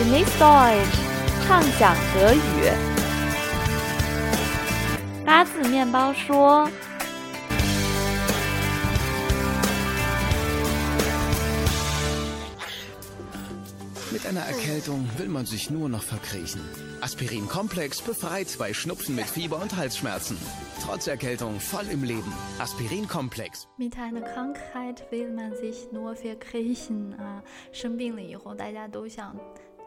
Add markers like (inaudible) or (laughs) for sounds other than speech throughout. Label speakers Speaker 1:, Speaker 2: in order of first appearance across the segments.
Speaker 1: Genieß Deutsch，畅想德语。八字面包说。
Speaker 2: Mit einer Erkältung will man sich nur noch verkriechen. Aspirin-Komplex befreit bei Schnupfen mit Fieber und Halsschmerzen. Trotz Erkältung voll im Leben. Aspirin-Komplex.
Speaker 1: Mit einer Krankheit will man sich nur verkriechen 啊，生病了以后，大家都想。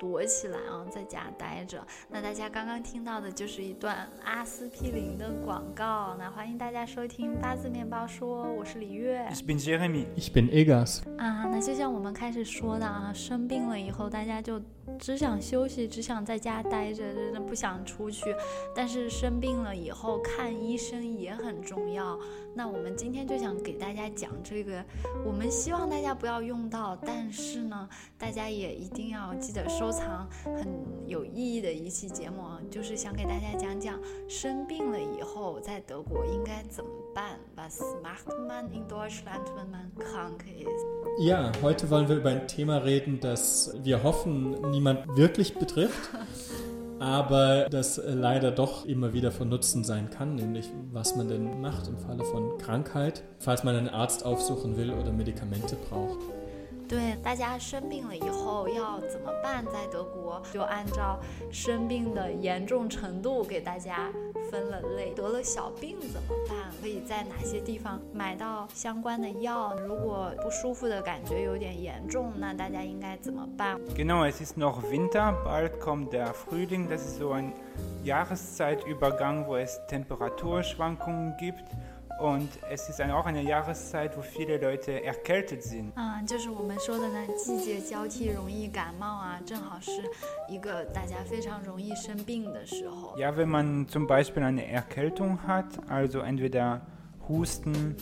Speaker 1: 躲起来啊，在家待着。那大家刚刚听到的就是一段阿司匹林的广告。那欢迎大家收听八字面包说，我是李月。
Speaker 3: Ich bin Jeremy.
Speaker 4: Ich bin Egas.
Speaker 1: 啊，那就像我们开始说的啊，生病了以后，大家就只想休息，只想在家待着，真的不想出去。但是生病了以后，看医生也很重要。那我们今天就想给大家讲这个，我们希望大家不要用到，但是呢，大家也一定要记得收藏，很有意义的一期节目啊，就是想给大家讲讲生病了以后在德国应该怎么办。Was macht man in Deutschland, wenn man krank ist?
Speaker 4: Ja, heute wollen wir über ein Thema reden, das wir hoffen niemand wirklich betrifft. (laughs) aber das äh, leider doch immer wieder von Nutzen sein kann, nämlich was man denn macht im Falle von Krankheit, falls man einen Arzt aufsuchen will oder Medikamente braucht.
Speaker 1: 对，大家生病了以后要怎么办？在德国就按照生病的严重程度给大家分了类。得了小病怎么办？可以在哪些地方买到相关的药？如果不舒服的感觉有点严重，那大家应该怎么办
Speaker 3: ？Genau, es ist noch Winter, bald kommt der Frühling. Das ist so ein Jahreszeitübergang, wo es Temperaturschwankungen gibt. Und es ist auch eine Jahreszeit, wo viele Leute erkältet sind.
Speaker 1: 啊，就是我们说的呢，季节交替容易感冒啊，正好是一个大家非常容易生病的时候。
Speaker 3: Ja, wenn man zum Beispiel eine Erkältung hat, also entweder Husten,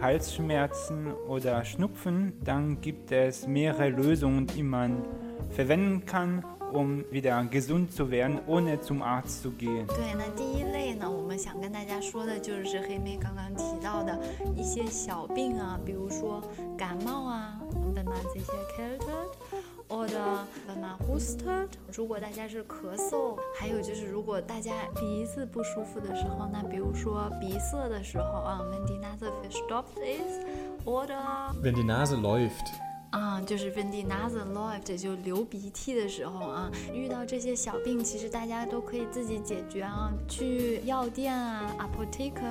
Speaker 3: Halsschmerzen oder Schnupfen, dann gibt es mehrere Lösungen, die man verwenden kann, um wieder gesund zu werden, ohne zum Arzt zu gehen.
Speaker 1: 对，那第一类呢，我们想跟大家说的就是黑妹刚刚提到的一些小病啊，比如说感冒啊，wenn man sich erkältet，oder wenn man hustet，如果大家是咳嗽，还有就是如果大家鼻子不舒服的时候，那比如说鼻塞的时候啊，wenn die Nase verstopft ist，oder
Speaker 4: wenn die Nase läuft。
Speaker 1: 啊，就是 when the nose läuft，就流鼻涕的时候啊，遇到这些小病，其实大家都可以自己解决啊，去药店啊，apotheke，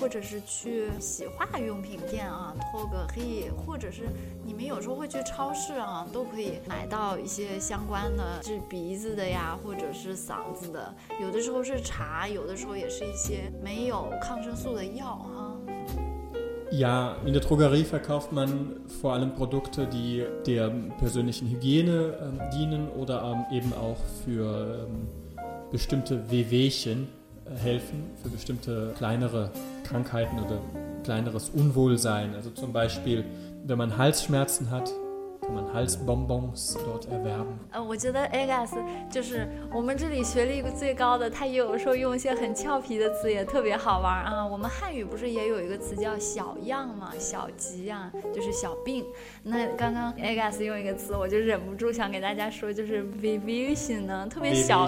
Speaker 1: 或者是去洗化用品店啊 t o g e he，或者是你们有时候会去超市啊，都可以买到一些相关的治鼻子的呀，或者是嗓子的，有的时候是茶，有的时候也是一些没有抗生素的药哈。
Speaker 4: Ja, in der Drogerie verkauft man vor allem Produkte, die der persönlichen Hygiene äh, dienen oder ähm, eben auch für ähm, bestimmte Wehwehchen äh, helfen, für bestimmte kleinere Krankheiten oder kleineres Unwohlsein. Also zum Beispiel, wenn man Halsschmerzen hat, man Halsbonbons dort erwerben。
Speaker 1: 呃，我觉得 Agas 就是我们这里学历最高的，他也有时候用一些很俏皮的词，也特别好玩啊。我们汉语不是也有一个词叫小样嘛，小疾啊，就是小病。那刚刚 Agas 用一个词，我就忍不住想给大家说，就是 vivision 呢，特别小，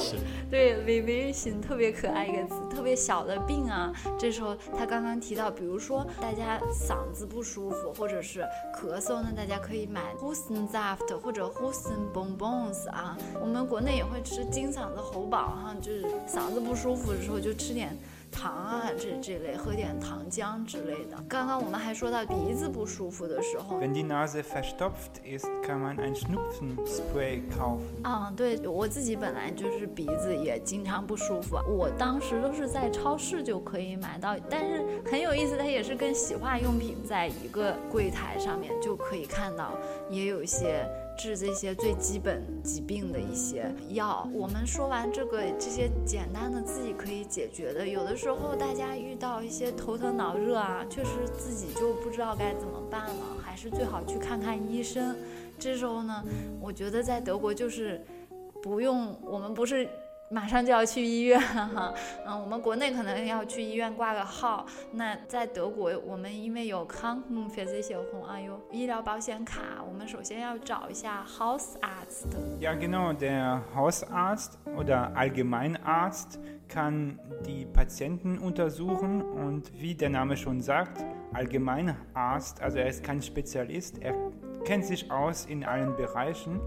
Speaker 1: 对 vivision 特别可爱一个词，特别小的病啊。这时候他刚刚提到，比如说大家嗓子不舒服或者是咳嗽呢，大家可以买 n z a f t 或者 husen bonbons 啊。我们国内也会吃金嗓子喉宝哈，就是嗓子不舒服的时候就吃点。糖啊，这这类喝点糖浆之类的。刚刚我们还说到鼻子不舒服的时候，Wenn
Speaker 3: die Nase verstopft ist, kann man ein Schnupfenspray kaufen。
Speaker 1: 啊，对我自己本来就是鼻子也经常不舒服，我当时都是在超市就可以买到，但是很有意思，它也是跟洗化用品在一个柜台上面就可以看到，也有一些。治这些最基本疾病的一些药，我们说完这个这些简单的自己可以解决的，有的时候大家遇到一些头疼脑热啊，确实自己就不知道该怎么办了，还是最好去看看医生。这时候呢，我觉得在德国就是不用，我们不是。马上就要去医院哈，嗯，我们国内可能要去医院挂个号。那在德国，我们因为有 (laughs) Krankenversicherung 啊，有医疗保险卡，我们首先要找一下
Speaker 3: Hausarzt。Ja, genau, der Hausarzt oder Allgemeinarzt kann die Patienten untersuchen und wie der Name schon sagt, Allgemeinarzt, also er ist kein Spezialist, er kennt sich aus in allen Bereichen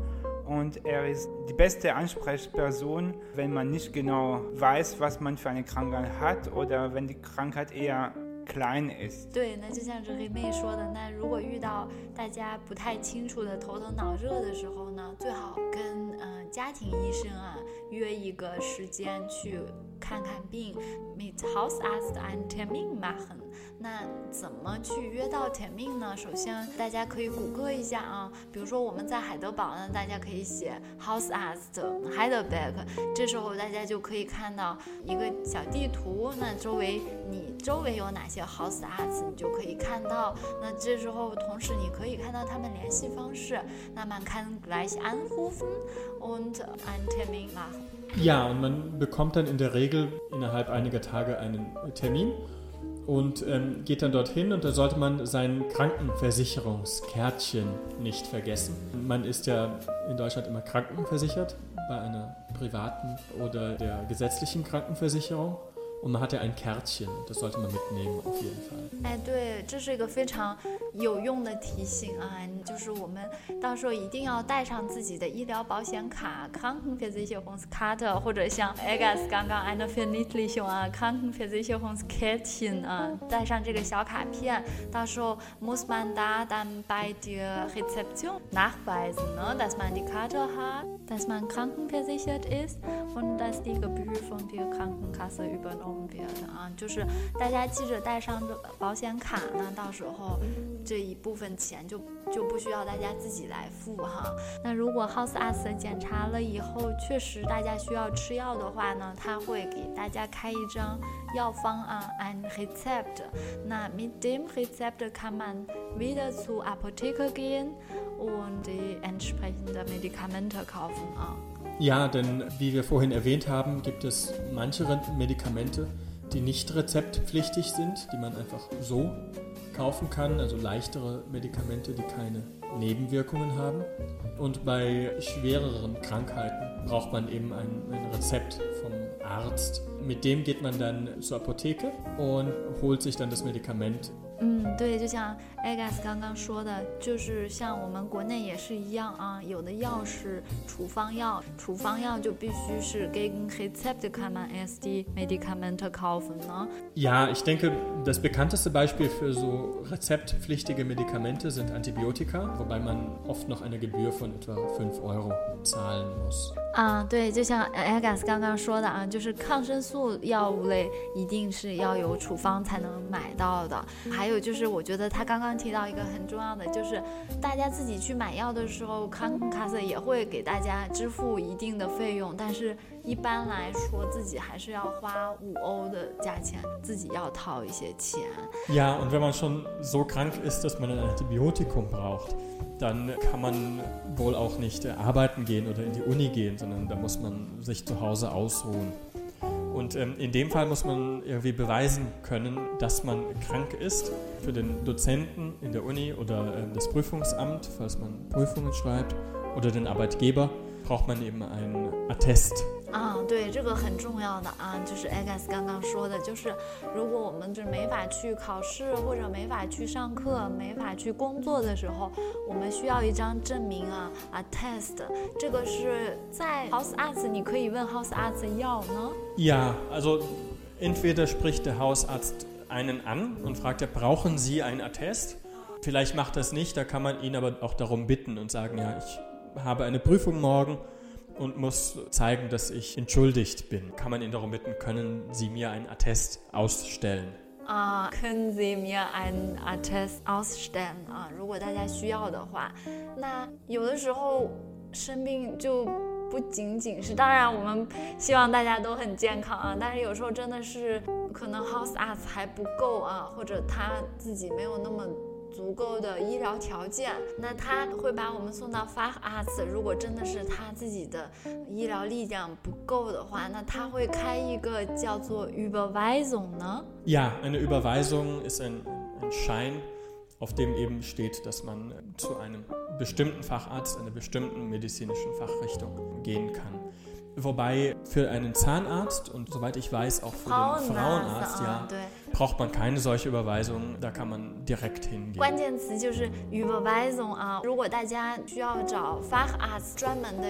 Speaker 3: und er ist die beste Ansprechperson, wenn man nicht genau weiß, was man für eine Krankheit hat oder wenn die Krankheit eher klein ist.
Speaker 1: 对，那就像这黑妹说的，那如果遇到大家不太清楚的头疼脑热的时候呢，最好跟嗯、呃、家庭医生啊约一个时间去看看病，mit Hausarzt einen Termin machen。 那怎么去约到 Termin 呢？首先大家可以谷歌一下啊，比如说我们在海德堡呢，大家可以写 Hausarzt Heidelberg，这时候大家就可以看到一个小地图，那周围你周围有哪些 Hausarzt，你就可以看到。那这时候同时你可以看到他们联系方式，那 man kann gleich anrufen und einen Termin machen。
Speaker 4: Ja, und man bekommt dann in der Regel innerhalb einiger Tage einen Termin und ähm, geht dann dorthin und da sollte man sein Krankenversicherungskärtchen nicht vergessen. Man ist ja in Deutschland immer krankenversichert bei einer privaten oder der gesetzlichen Krankenversicherung. Und man hat ja ein Kärtchen, das sollte man mitnehmen auf jeden Fall.
Speaker 1: 哎，对，这是一个非常有用的提醒啊，就是我们到时候一定要带上自己的医疗保险卡 （Krankenversicherungskarte） 或者像 Egas 刚刚 eine Verniedlichung 啊 （Krankenversicherungskärtchen） 啊，带上这个小卡片，到时候 muss man da dann bei der Rezeption nachweisen, ne, dass man die Karte hat, dass man krankenversichert ist und dass die Gebühr von der Krankenkasse übernommen 别的啊，就是大家记着带上这个保险卡呢，到时候这一部分钱就就不需要大家自己来付哈。那如果 Hausarzt 检查了以后，确实大家需要吃药的话呢，他会给大家开一张药方啊，ein Rezept。那 mit dem Rezept kann man wieder zur Apotheke gehen und die entsprechende Medikamente kaufen 啊。
Speaker 4: Ja, denn wie wir vorhin erwähnt haben, gibt es manche Medikamente, die nicht rezeptpflichtig sind, die man einfach so kaufen kann, also leichtere Medikamente, die keine Nebenwirkungen haben. Und bei schwereren Krankheiten braucht man eben ein, ein Rezept vom Arzt. Mit dem geht man dann zur Apotheke und holt sich dann das Medikament
Speaker 1: 嗯，对，就像 Agas 刚刚说的，就是像我们国内也是一样啊，有的药是处方药，处方药就必须是 gegen Rezept kann man erst die Medikamente kaufen 呢。
Speaker 4: Ja, ich denke, das bekannteste Beispiel für so rezeptpflichtige Medikamente sind Antibiotika, wobei man oft noch eine Gebühr von etwa 5 Euro zahlen muss.
Speaker 1: 啊，对，就像 Agas 刚刚说的啊，就是抗生素药物类一定是要有处方才能买到的。还有就是，我觉得他刚刚提到一个很重要的，就是大家自己去买药的时候康康卡斯也会给大家支付一定的费用，但是一般来说自己还是要花五欧的价钱，自己要掏一些钱。
Speaker 4: Ja, und wenn man schon so krank ist, dass man ein Antibiotikum braucht, dann kann man wohl auch nicht arbeiten gehen oder in die Uni gehen, sondern da muss man sich zu Hause ausruhen. Und ähm, in dem Fall muss man irgendwie beweisen können, dass man krank ist. Für den Dozenten in der Uni oder äh, das Prüfungsamt, falls man Prüfungen schreibt, oder den Arbeitgeber braucht man eben ein Attest.
Speaker 1: 啊，对，这个很重要的啊，就是 Agas 刚刚说的，就是如果我们就没法去考试或者没法去上课、没法去工作的时候，我们需要一张证明啊啊 test，这个是在 House Arts 你可以问 House Arts 要呢。
Speaker 4: Ja, also entweder spricht der Hausarzt einen an und fragt, ja, brauchen Sie ein Attest? Vielleicht macht das nicht, da kann man ihn aber auch darum bitten und sagen, ja, ich habe eine Prüfung morgen und muss zeigen, dass ich entschuldigt bin. Kann man ihn darum bitten, können Sie mir ein Attest ausstellen?
Speaker 1: 啊，können Sie mir ein Attest ausstellen 啊？如果大家需要的话，那有的时候生病就不仅仅是，当然我们希望大家都很健康啊，但是有时候真的是可能 House Arts 还不够啊，或者他自己没有那么 足够的医疗条件，那他会把我们送到 Facharzt。如果真的是他自己的医疗力量不够的话，那他会开一个叫做 Überweisung 呢？
Speaker 4: Ja, eine Überweisung ist ein, ein Schein, auf dem eben steht, dass man zu einem bestimmten Facharzt, einer bestimmten medizinischen Fachrichtung gehen kann. Wobei für einen Zahnarzt und soweit ich weiß auch für den Frauenarzt
Speaker 1: 啊
Speaker 4: ja,
Speaker 1: 对。
Speaker 4: braucht man keine solche Überweisung, da kann man direkt hingehen.
Speaker 1: 关键词就是 Überweisung 啊。如果大家需要找 Facharzt 专门的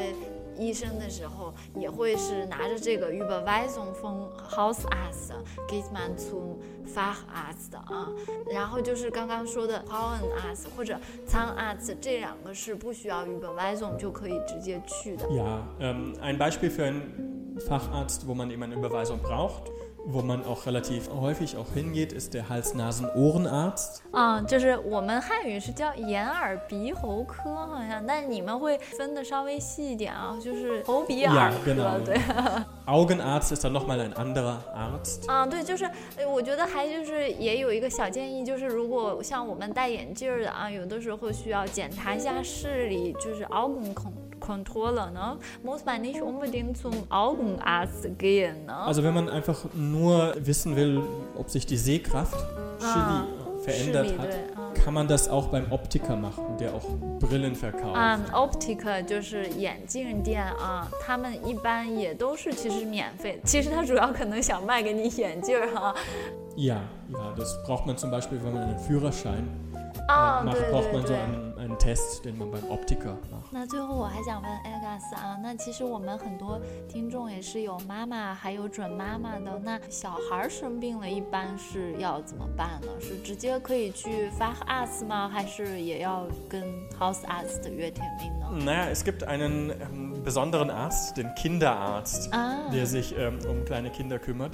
Speaker 1: 医生的时候，也会是拿着这个 Überweisung von Hausarzt geht man zum Facharzt 啊。然后就是刚刚说的 Frauenarzt 或者 Zahnarzt 这两个是不需要 Überweisung 就可以直接去的。
Speaker 4: Ja, ähm, ein Beispiel für einen Facharzt, wo man eben eine Überweisung braucht, Wo man auch relativ häufig auch hingeht, ist der Hals-Nasen-Ohrenarzt.
Speaker 1: 啊，就是我们汉语是叫眼耳鼻喉科，好像，但你们会分的稍微细一点啊，就是喉鼻耳
Speaker 4: Ja,
Speaker 1: 科
Speaker 4: ，genau.
Speaker 1: 对。
Speaker 4: Augenarzt ist dann nochmal ein anderer Arzt.
Speaker 1: 啊，对，就是，呃我觉得还就是也有一个小建议，就是如果像我们戴眼镜儿的啊，有的时候需要检查一下视力，就是 Augenkontrolle 呢，muss man nicht unbedingt zum Augenarzt gehen 呢？
Speaker 4: Also wenn man einfach nur wissen will, ob sich die Sehkraft
Speaker 1: Ah,
Speaker 4: Chili verändert
Speaker 1: 视力
Speaker 4: hat,
Speaker 1: 对，啊。
Speaker 4: kann man das auch beim Optiker machen, der auch Brillen verkauft.
Speaker 1: 啊、o p t i c 就是眼镜店啊，他们一般也都是其实免费，其实他主要可能想卖给你眼镜儿哈。
Speaker 4: Ja, ja, das braucht man zum Beispiel, wenn man einen Führerschein
Speaker 1: 啊，
Speaker 4: äh,
Speaker 1: 对
Speaker 4: macht, braucht
Speaker 1: 对
Speaker 4: man so
Speaker 1: 对。
Speaker 4: einen, einen Test, den man beim Optiker macht.
Speaker 1: 那最后我还想问 Egas 啊，那其实我们很多听众也是有妈妈还有准妈妈的，那小孩儿生病了，一般是要怎么办呢？是直接可以去 Facharzt 吗？还是也要跟 Hausarzt 约天命呢？
Speaker 4: Naja, es gibt einen ähm, besonderen Arzt, den Kinderarzt,
Speaker 1: 啊，
Speaker 4: der sich ähm, um kleine Kinder kümmert.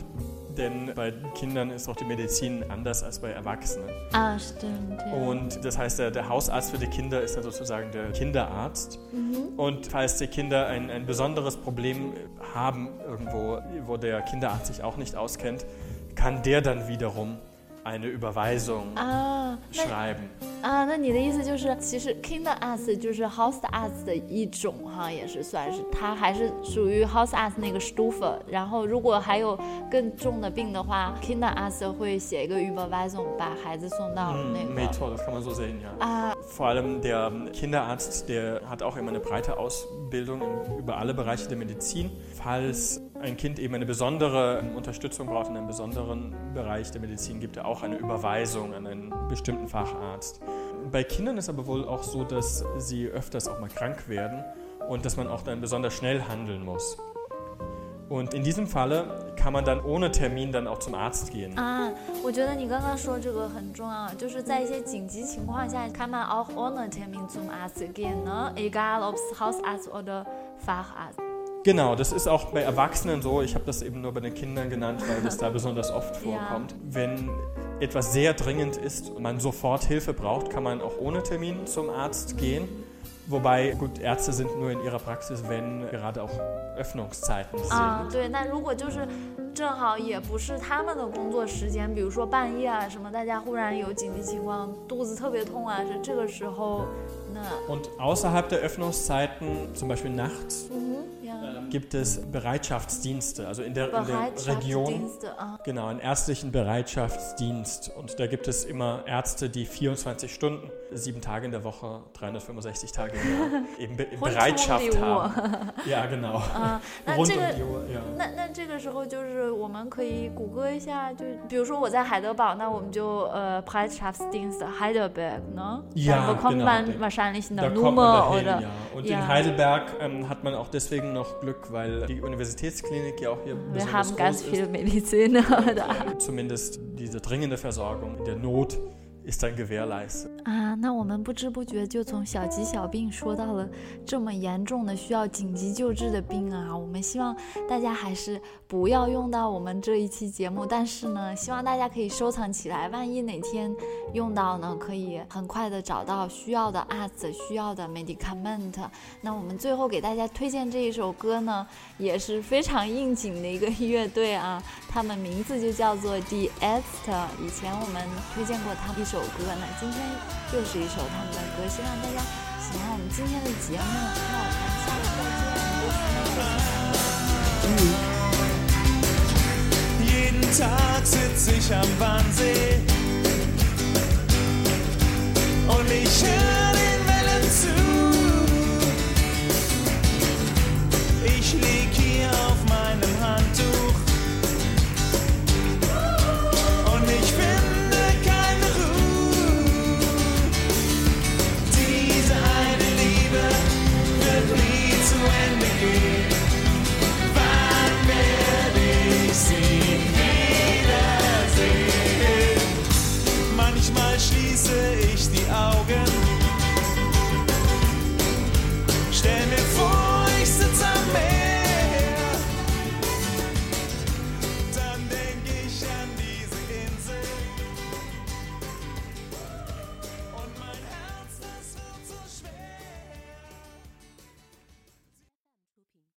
Speaker 4: denn bei Kindern ist auch die Medizin anders als bei Erwachsenen.
Speaker 1: Ah, stimmt. Ja.
Speaker 4: Und das heißt, der, der, Hausarzt für die Kinder ist dann sozusagen der Kinderarzt. Mhm. Und falls die Kinder ein, ein besonderes Problem haben, irgendwo, wo der Kinderarzt sich auch nicht auskennt, kann der dann wiederum eine Überweisung
Speaker 1: 啊，那
Speaker 4: schreiben.
Speaker 1: 啊，那你的意思就是，其实 Kinderarzt 就是 Hausarzt 的一种哈，也是算是它还是属于 Hausarzt 那个 Stufe。然后如果还有更重的病的话，Kinderarzt 会写一个 Überweisung 把孩子送到那
Speaker 4: Hm,
Speaker 1: 个
Speaker 4: Metor, das kann man so sehen, ja.
Speaker 1: 啊
Speaker 4: Vor allem der Kinderarzt, der hat auch immer eine breite Ausbildung im, über alle Bereiche der Medizin. Falls ein Kind eben eine besondere Unterstützung braucht in einem besonderen Bereich der Medizin, gibt er auch eine Überweisung an einen bestimmten Facharzt. Bei Kindern ist aber wohl auch so, dass sie öfters auch mal krank werden und dass man auch dann besonders schnell handeln muss. Und in diesem Falle kann man dann ohne Termin dann auch zum Arzt gehen.
Speaker 1: 啊，我觉得你刚刚说这个很重要，就是在一些紧急情况下，kann man auch ohne Termin zum Arzt gehen 呢，egal ob es Hausarzt oder Facharzt。
Speaker 4: Genau, das ist auch bei Erwachsenen so. Ich habe das eben nur bei den Kindern genannt, weil das da besonders oft
Speaker 1: Ja.
Speaker 4: vorkommt. Wenn etwas sehr dringend ist und man sofort Hilfe braucht, kann man auch ohne Termin zum Arzt gehen. Wobei, gut, Ärzte sind nur in ihrer Praxis, wenn gerade auch Öffnungszeiten sind.
Speaker 1: 啊，对，那如果就是正好也不是他们的工作时间，比如说半夜啊什么，大家忽然有紧急情况，肚子特别痛啊，是这个时候，那
Speaker 4: Und außerhalb der Öffnungszeiten, zum Beispiel nachts,
Speaker 1: 嗯
Speaker 4: gibt es Bereitschaftsdienste, also in der, in der Region. Genau, einen ärztlichen Bereitschaftsdienst. Und da gibt es immer Ärzte, die 24 Stunden, sieben Tage in der Woche, 365 Tage im Jahr (laughs) eben Be Bereitschaft
Speaker 1: um
Speaker 4: haben. ja, genau.
Speaker 1: Ah, (laughs)
Speaker 4: Rund um die Uhr, ja.
Speaker 1: 那,那这个时候就是我们可以谷歌一下，就比如说我在海德堡，那我们就呃 Bereitschaftsdienst Heidelberg 呢，
Speaker 4: Ja,
Speaker 1: dann bekommt
Speaker 4: genau,
Speaker 1: man
Speaker 4: der-
Speaker 1: wahrscheinlich
Speaker 4: Da
Speaker 1: eine
Speaker 4: kommt man
Speaker 1: Nummer
Speaker 4: dahin,
Speaker 1: oder
Speaker 4: ja. Und
Speaker 1: ja.
Speaker 4: in Heidelberg ähm, hat man auch deswegen noch Glück, weil die Universitätsklinik ja auch hier
Speaker 1: wir
Speaker 4: besonders
Speaker 1: haben ganz
Speaker 4: groß
Speaker 1: viel Mediziner da. (laughs)
Speaker 4: ist. Zumindest diese dringende Versorgung in der Not ist dann gewährleistet.
Speaker 1: 啊，那我们不知不觉就从小疾小病说到了这么严重的需要紧急救治的病啊！我们希望大家还是不要用到我们这一期节目，但是呢，希望大家可以收藏起来，万一哪天用到呢，可以很快的找到需要的 ask 需要的 medicament。那我们最后给大家推荐这一首歌呢，也是非常应景的一个乐队啊，他们名字就叫做 The Est。以前我们推荐过他们一首首歌那？今天又是一首他们的歌，希望大家喜欢我们今天的节目。那我们下次再见。
Speaker 5: Jeden